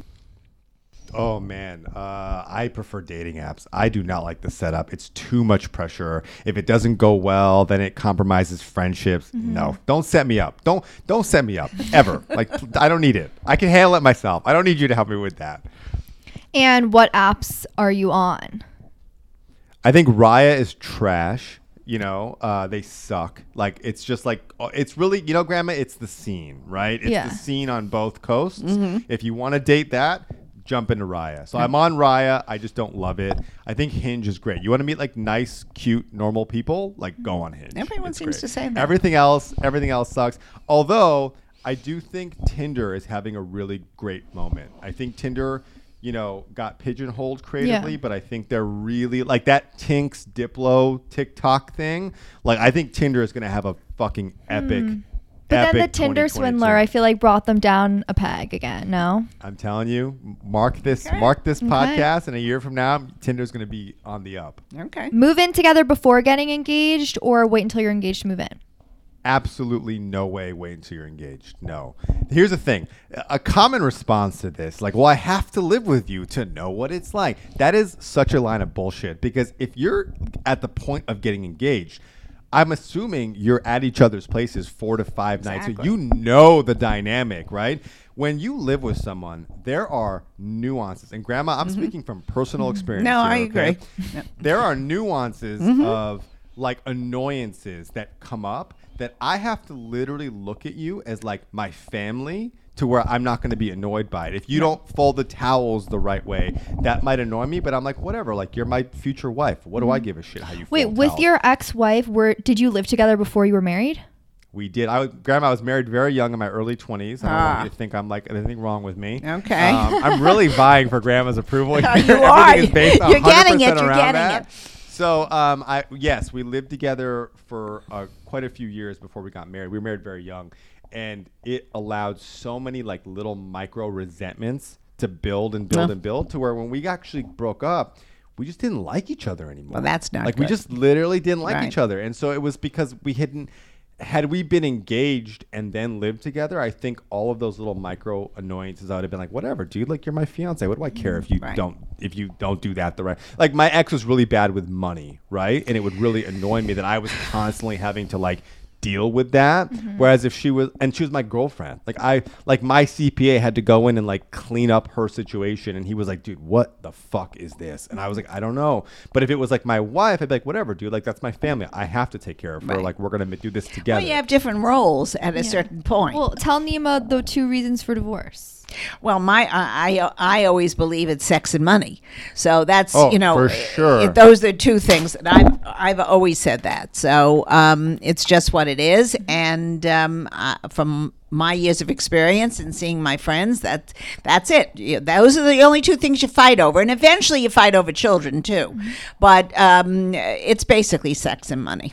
Oh man, uh, I prefer dating apps. I do not like the setup. It's too much pressure. If it doesn't go well, then it compromises friendships. Mm-hmm. No, don't set me up. Don't don't set me up ever. like I don't need it. I can handle it myself. I don't need you to help me with that. And what apps are you on? I think Raya is trash. You know, uh, they suck. Like it's just like uh, it's really you know, Grandma. It's the scene, right? It's Yeah. the scene on both coasts. If you want to date that, jump into Raya. So I'm on Raya. I just don't love it. I think Hinge is great. You want to meet like nice, cute, normal people? Like go on Hinge. Everyone It's seems great. to say that. Everything else, everything else sucks. Although I do think Tinder is having a really great moment. I think Tinder. You know, got pigeonholed creatively, but I think they're really like that Tinks Diplo TikTok thing. Like, I think Tinder is going to have a fucking epic. Hmm. But then the Tinder swindler, I feel like brought them down a peg again. No. I'm telling you, mark this, Okay. mark this Okay. podcast, and a year from now, Tinder's going to be on the up. Okay. Move in together before getting engaged, or wait until you're engaged to move in. Absolutely no way wait until you're engaged. No. Here's the thing. A common response to this, like, well, I have to live with you to know what it's like. That is such a line of bullshit because if you're at the point of getting engaged, I'm assuming you're at each other's places four to five nights. So Exactly. you know the dynamic, right? When you live with someone, there are nuances. And grandma, I'm speaking from personal experience. Mm-hmm. No, here, I okay? agree. There are nuances Mm-hmm. of like annoyances that come up that I have to literally look at you as like my family to where I'm not going to be annoyed by it. If you don't fold the towels the right way, that might annoy me, but I'm like whatever, like you're my future wife. What do I give a shit how you Mm-hmm. Wait, with towels? your ex-wife, were did you live together before you were married? We did. I was, grandma I was married very young in my early 20s. I don't Ah. want you to think I'm like anything wrong with me. Okay. Um, I'm really vying for grandma's approval. You are. Is based You're getting 100% it, you're getting that. it. So, um, I yes, we lived together for uh, quite a few years before we got married. We were married very young, and it allowed so many like little micro resentments to build and build Yeah. and build to where when we actually broke up, we just didn't like each other anymore. Well, that's not like we just literally didn't like Right. each other, and so it was because we hadn't. Had we been engaged and then lived together, I think all of those little micro annoyances, I would have been like, "Whatever, dude. Like you're my fiance. What do I care if you Right. don't if you don't do that the right like my ex was really bad with money right and it would really annoy me that i was constantly having to like deal with that. Mm-hmm. Whereas if she was, and she was my girlfriend, like I, like my CPA had to go in and like clean up her situation, and he was like, "Dude, what the fuck is this?" And I was like, "I don't know." But if it was like my wife, I'd be like, "Whatever, dude. Like that's my family. I have to take care of her. Right. Like we're gonna do this together." Well, you have different roles at a certain point. Well, tell Nema the two reasons for divorce. Well, my I, I always believe it's sex and money. So that's Oh, you know for sure. it- those are two things that I've I've always said that. So um, it's just what it is, and um, uh, from my years of experience and seeing my friends, that that's it. You- Those are the only two things you fight over, and eventually you fight over children too. But um, it's basically sex and money.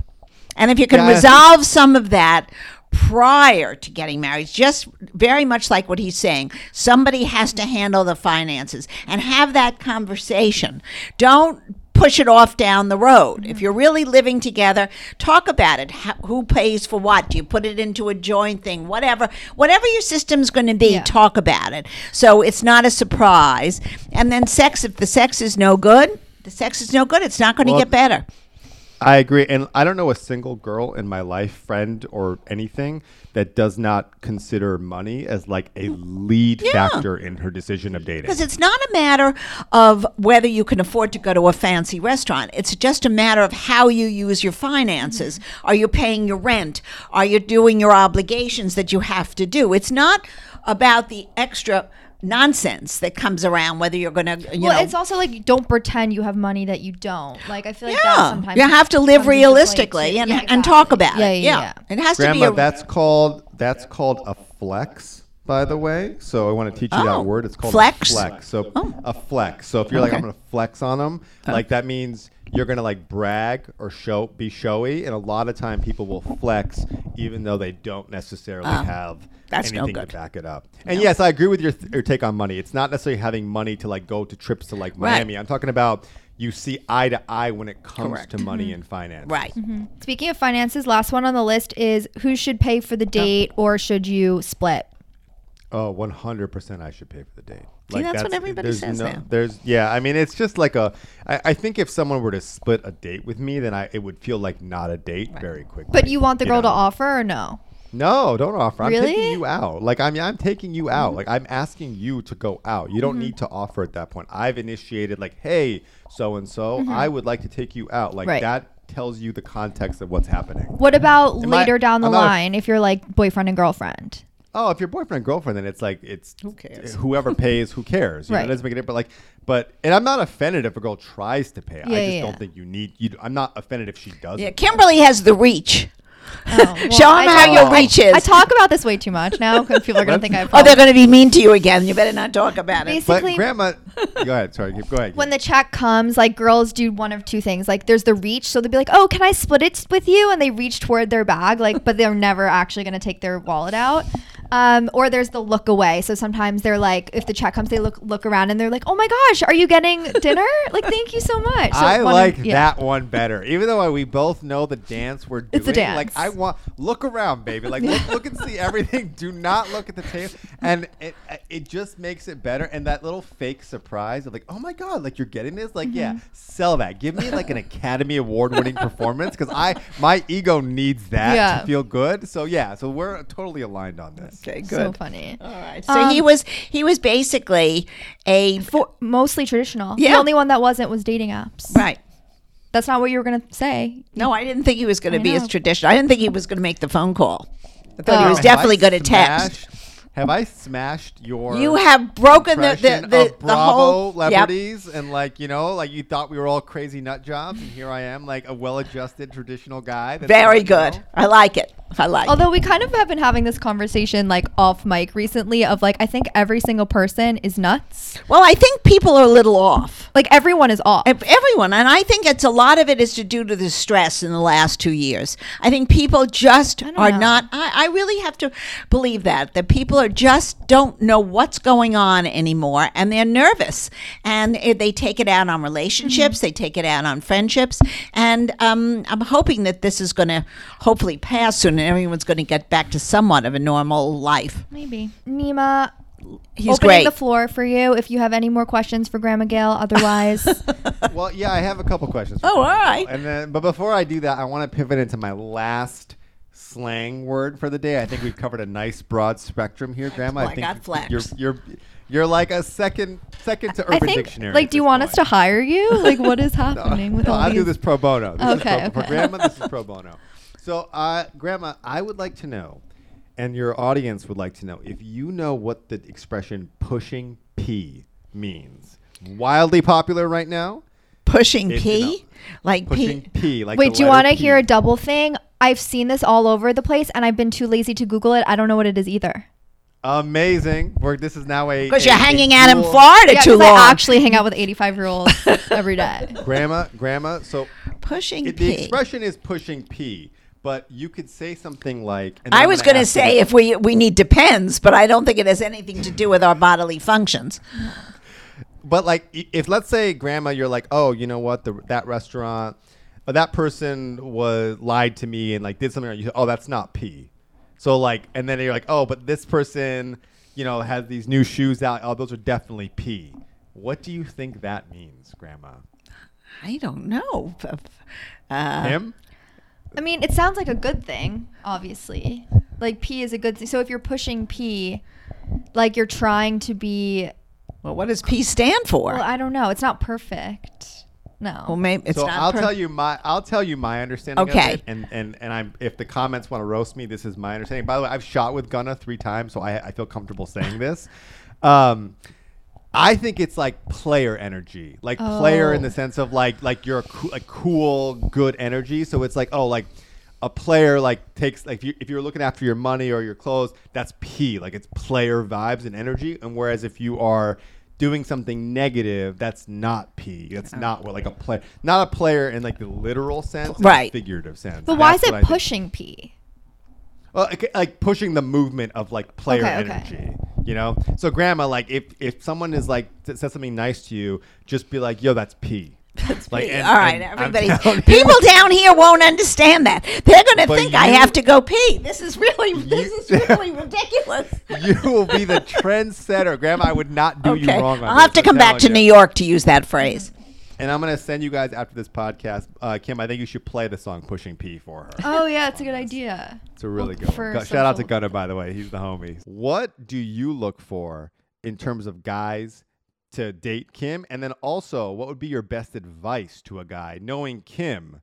And if you can Yeah, resolve some of that prior to getting married, just very much like what he's saying, somebody has to handle the finances and have that conversation. Don't push it off down the road. If you're really living together, talk about it. How, who pays for what? Do you put it into a joint thing? Whatever, whatever your system's going to be, Yeah. talk about it. So it's not a surprise. And then sex. If the sex is no good, the sex is no good. It's not going to Well, get better. I agree, and I don't know a single girl in my life, friend or anything, that does not consider money as like a lead Yeah. factor in her decision of dating. Because it's not a matter of whether you can afford to go to a fancy restaurant. It's just a matter of how you use your finances. Mm-hmm. Are you paying your rent? Are you doing your obligations that you have to do? It's not about the extra nonsense that comes around whether you're going to you well, know it's also like don't pretend you have money that you don't. Like I feel like that yeah, sometimes you have to live comes into play, realistically too. and, Yeah, and talk about Yeah, it. yeah, yeah. it has to be Grandma, a that's called that's called a flex, by the way. So I want to teach you Oh, that word. It's called flex? a flex. So Oh. a flex. So if you're like I'm gonna flex on them, uh. like that means you're gonna like brag or show be showy, and a lot of time people will flex even though they don't necessarily Oh, have that's no anything good. to back it up. And yes, I agree with your, th- your take on money. It's not necessarily having money to like go to trips to like Right. Miami. I'm talking about you see eye to eye when it comes Correct. to money mm-hmm. and finance. right. Mm-hmm. Mm-hmm. Speaking of finances, last one on the list is who should pay for the date or should you split? Oh, 100% I should pay for the date. See, that's what everybody there's says now. There's yeah, I mean it's just like a I, I think if someone were to split a date with me, then I it would feel like not a date very quickly. But you want the girl to know? offer or no? No, don't offer. I'm Really? taking you out. Like I'm I'm taking you out. Mm-hmm. Like I'm asking you to go out. You don't need to offer at that point. I've initiated like, "Hey, so and so, I would like to take you out." Like Mm-hmm. Right. that tells you the context of what's happening. What about Am I- later down the I'm not a- line if you're like boyfriend and girlfriend? Oh, if you're boyfriend and girlfriend, then it's like it's Who cares? Whoever pays, who cares? You know, Right. it doesn't make a difference. But like, but and I'm not offended if a girl tries to pay. Yeah, I just yeah, don't think you need. You, I'm not offended if she doesn't. Yeah, Kimberly has the reach. Oh, well, Show 'em I how talk- your reach is. I talk about this way too much now because people are going to think I have Oh, they're going to be mean to you again. You better not talk about it. but Basically, grandma, go ahead. Sorry, keep- go ahead. when the check comes, like girls do one of two things. Like there's the reach, so they'll be like, "Oh, can I split it with you?" And they reach toward their bag, like, but they're never actually going to take their wallet out. Um, or there's the look away. So sometimes they're like, if the check comes, they look look around and they're like, "Oh my gosh, are you getting dinner? like, thank you so much." So I one of- like yeah. that one better. Even though we both know the dance we're doing. It's a dance. Like I want look around, baby. Like look, look and see everything. Do not look at the table. And it it just makes it better. And that little fake surprise of like, oh my god, like you're getting this. Like yeah, Mm-hmm. sell that. Give me like an Academy Award winning performance because I my ego needs that Yeah. to feel good. So yeah, so we're totally aligned on this. Okay, good. So funny. All right. So he Um, was he was basically a For, mostly traditional. Yeah. The only one that wasn't was dating apps. right. That's not what you were gonna say. No, I didn't think he was going to I be as traditional. I didn't think he was going to make the phone call. I thought he Oh. was definitely going to text. smashed- Have I smashed your? You have broken the the, the, of the Bravo whole yep. and like you know like you thought we were all crazy nut jobs and here I am like a well-adjusted traditional guy. that's Very good. know. I like it. I like. it. Although we kind of have been having this conversation like off mic recently of like I think every single person is nuts. Well, I think people are a little off. Like everyone is off. Ev- Everyone, and I think it's a lot of it is to do to the stress in the last two years. I think people just don't are know. not. I, I really have to believe that that people are just don't know what's going on anymore, and they're nervous, and they take it out on relationships, they take it out on friendships, and um, I'm hoping that this is going to hopefully pass soon, and everyone's going to get back to somewhat of a normal life. Maybe. Nema, He's opening great. the floor for you if you have any more questions for Grandma Gail. Otherwise, Well, yeah, I have a couple questions. for Oh, all right. And then, but before I do that, I want to pivot into my last slang word for the day. I think we've covered a nice broad spectrum here, Grandma. Well, I I think got flex. you're you're you're like a second second to I Urban think, Dictionary. like, do you this want us to hire you? Like, what is happening with no, all I'll do this pro bono. This Okay, is pro, For. Grandma, this is pro bono. So, uh, Grandma, I would like to know, and your audience would like to know, if you know what the expression "pushing P" means. Wildly popular right now. Pushing If you P, know. like Pushing P. P. Like Wait, do you want to hear a double thing? I've seen this all over the place, and I've been too lazy to Google it. I don't know what it is either. Amazing. We're, this is now a Because you're a hanging out in dual- Florida Yeah, too 'cause long. I actually hang out with 85 year olds every day. Grandma, Grandma. So Pushing it, the P. expression is pushing P, but you could say something like. and I I'm was gonna going to ask you say if we we need depends, but I don't think it has anything to do with our bodily functions. But like, i- if let's say, Grandma, you're like, oh, you know what, the, that restaurant, uh, that person was lied to me and like did something. wrong," You, oh, that's not P. So like, and then you're like, oh, but this person, you know, has these new shoes out. Oh, those are definitely P. What do you think that means, Grandma? I don't know. Uh, Him? I mean, it sounds like a good thing, obviously. Like P is a good thing. So if you're pushing P, like you're trying to be, well, what does P stand for? well, I don't know. It's not perfect. No. well, maybe it's so not. I'll per- tell you my I'll tell you my understanding Okay. of it, and and and I'm if the comments want to roast me, this is my understanding. By the way, I've shot with Gunna three times, so I I feel comfortable saying this. Um, I think it's like player energy, like player in Oh. the sense of like like you're a, coo- a cool, good energy. So it's like oh like a player like takes like if, you, if you're looking after your money or your clothes, that's P. Like it's player vibes and energy. And whereas if you are doing something negative, that's not P. That's oh. not what like a player, not a player in like the literal sense, Right. figurative sense. but why That's is it pushing P? Well, like, like pushing the movement of like player Okay, okay. energy, you know. So, grandma, like if if someone is like says something nice to you, just be like, "Yo, that's P." That's All right, everybody. People People down here won't understand that. They're going to But think I have to go pee. This is really, this is really ridiculous. you will be the trendsetter, grandma. I would not do you wrong. On I'll have to this, I'm come back to telling New. York to use that phrase. and I'm gonna send you guys after this podcast. Uh, Kim, I think you should play the song "Pushing P" for her. Oh, yeah, it's a good idea. It's a really Well, good one. Shout out to Gunna, by the way. He's the homie. What do you look for in terms of guys to date Kim? And then also, what would be your best advice to a guy knowing Kim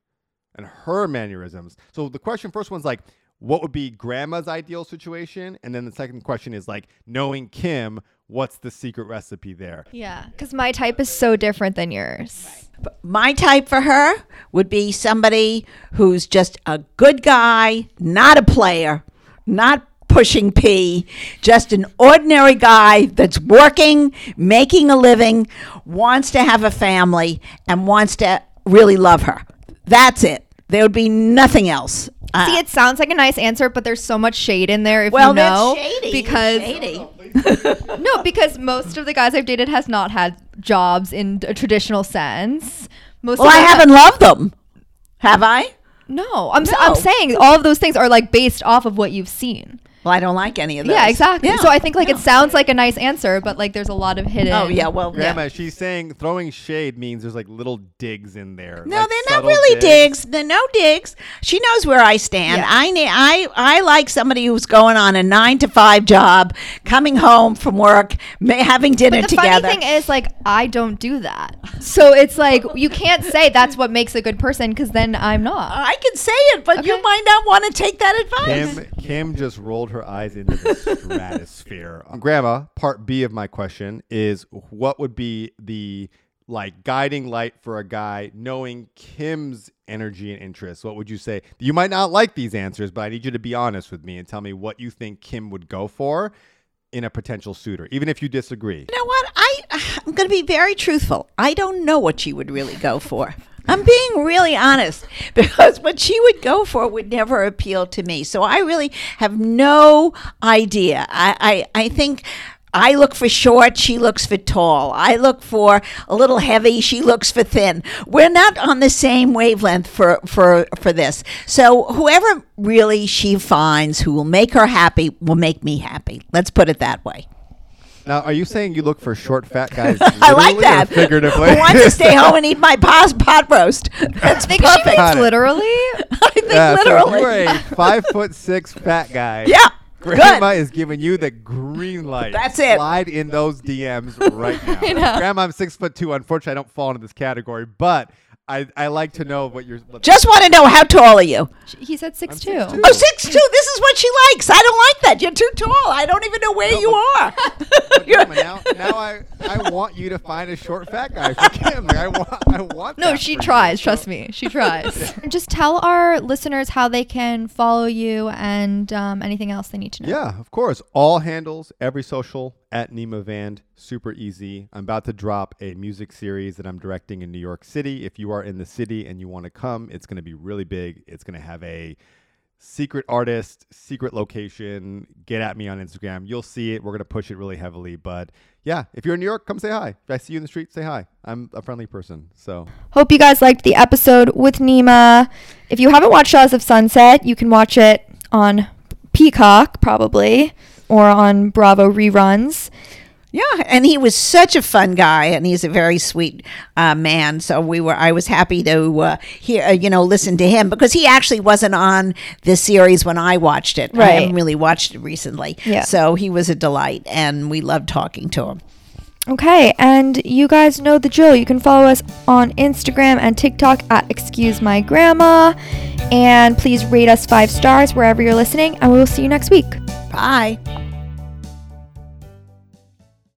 and her mannerisms? So the question first one's like, what would be grandma's ideal situation? And then the second question is like, knowing Kim, what's the secret recipe there? Yeah, because my type is so different than yours. My type for her would be somebody who's just a good guy, not a player, not pushing P, just an ordinary guy that's working, making a living, wants to have a family, and wants to really love her. That's it. There would be nothing else. Uh, See, it sounds like a nice answer, but there's so much shade in there. If well, you know, that's shady. because shady. no, because most of the guys I've dated has not had jobs in a traditional sense. Most well, of I them ha- haven't loved them. Have I? No, I'm No. I'm saying all of those things are like based off of what you've seen. Well, I don't like any of those. Yeah, exactly. Yeah. So I think like No. it sounds like a nice answer, but like there's a lot of hidden. Oh yeah, well, Grandma, yeah. she's saying throwing shade means there's like little digs in there. No, like they're not really digs. They're no digs. She knows where I stand. Yeah. I ne- I I like somebody who's going on a nine to five job, coming home from work, ma- having dinner But the together. funny thing is, like, I don't do that. So it's like you can't say that's what makes a good person because then I'm not. I can say it, but you might not want to take that advice. Kim, Kim just rolled her eyes into the stratosphere. Grandma, part B of my question is what would be the like guiding light for a guy knowing Kim's energy and interests? What would you say? You might not like these answers, but I need you to be honest with me and tell me what you think Kim would go for in a potential suitor, even if you disagree. You know what? I I'm going to be very truthful. I don't know what she would really go for. I'm being really honest because what she would go for would never appeal to me. So I really have no idea. I I, I think. I look for short, she looks for tall. I look for a little heavy, she looks for thin. We're not on the same wavelength for, for, for this. So, whoever really she finds who will make her happy will make me happy. Let's put it that way. Now, are you saying you look for short, fat guys? I like literally that. Figuratively. Who wants to stay home and eat my pot, pot roast? That's I think perfect. she Got means literally. I think Yeah, so you are a five foot six fat guy. yeah. Grandma Good. is giving you the green light. That's it. Slide in those DMs right now. I know. Grandma, I'm six foot two. Unfortunately, I don't fall into this category, but I, I like to know what you're. What Just want to know how tall are you? He said six I'm two. Oh, six two. This is what she likes. I don't like that. You're too tall. I don't even know where No, you but- are. But Grandma, now, now I, I want you to find a short fat guy for Kim. I want, I want. No, that she for you. tries. So- Trust me, she tries. Just tell our listeners how they can follow you and um, anything else they need to know. Yeah, of course. All handles, every social at Nema Vand. Super easy. I'm about to drop a music series that I'm directing in New York City. If you are in the city and you want to come, it's going to be really big. It's going to have a secret artist, secret location. Get at me on Instagram. You'll see it. We're going to push it really heavily. But yeah, if you're in New York, come say hi. If I see you in the street, say hi. I'm a friendly person. So Hope you guys liked the episode with Nema. If you haven't watched Shahs of Sunset, you can watch it on Peacock probably or on Bravo reruns. Yeah, and he was such a fun guy, and he's a very sweet uh, man. So we were, I was happy to uh, hear, uh, you know, listen to him because he actually wasn't on the series when I watched it. Right, I haven't really watched it recently. Yeah. So he was a delight, and we loved talking to him. Okay, and you guys know the drill. You can follow us on Instagram and TikTok at Excuse My Grandma. And please rate us five stars wherever you're listening, and we will see you next week. Bye.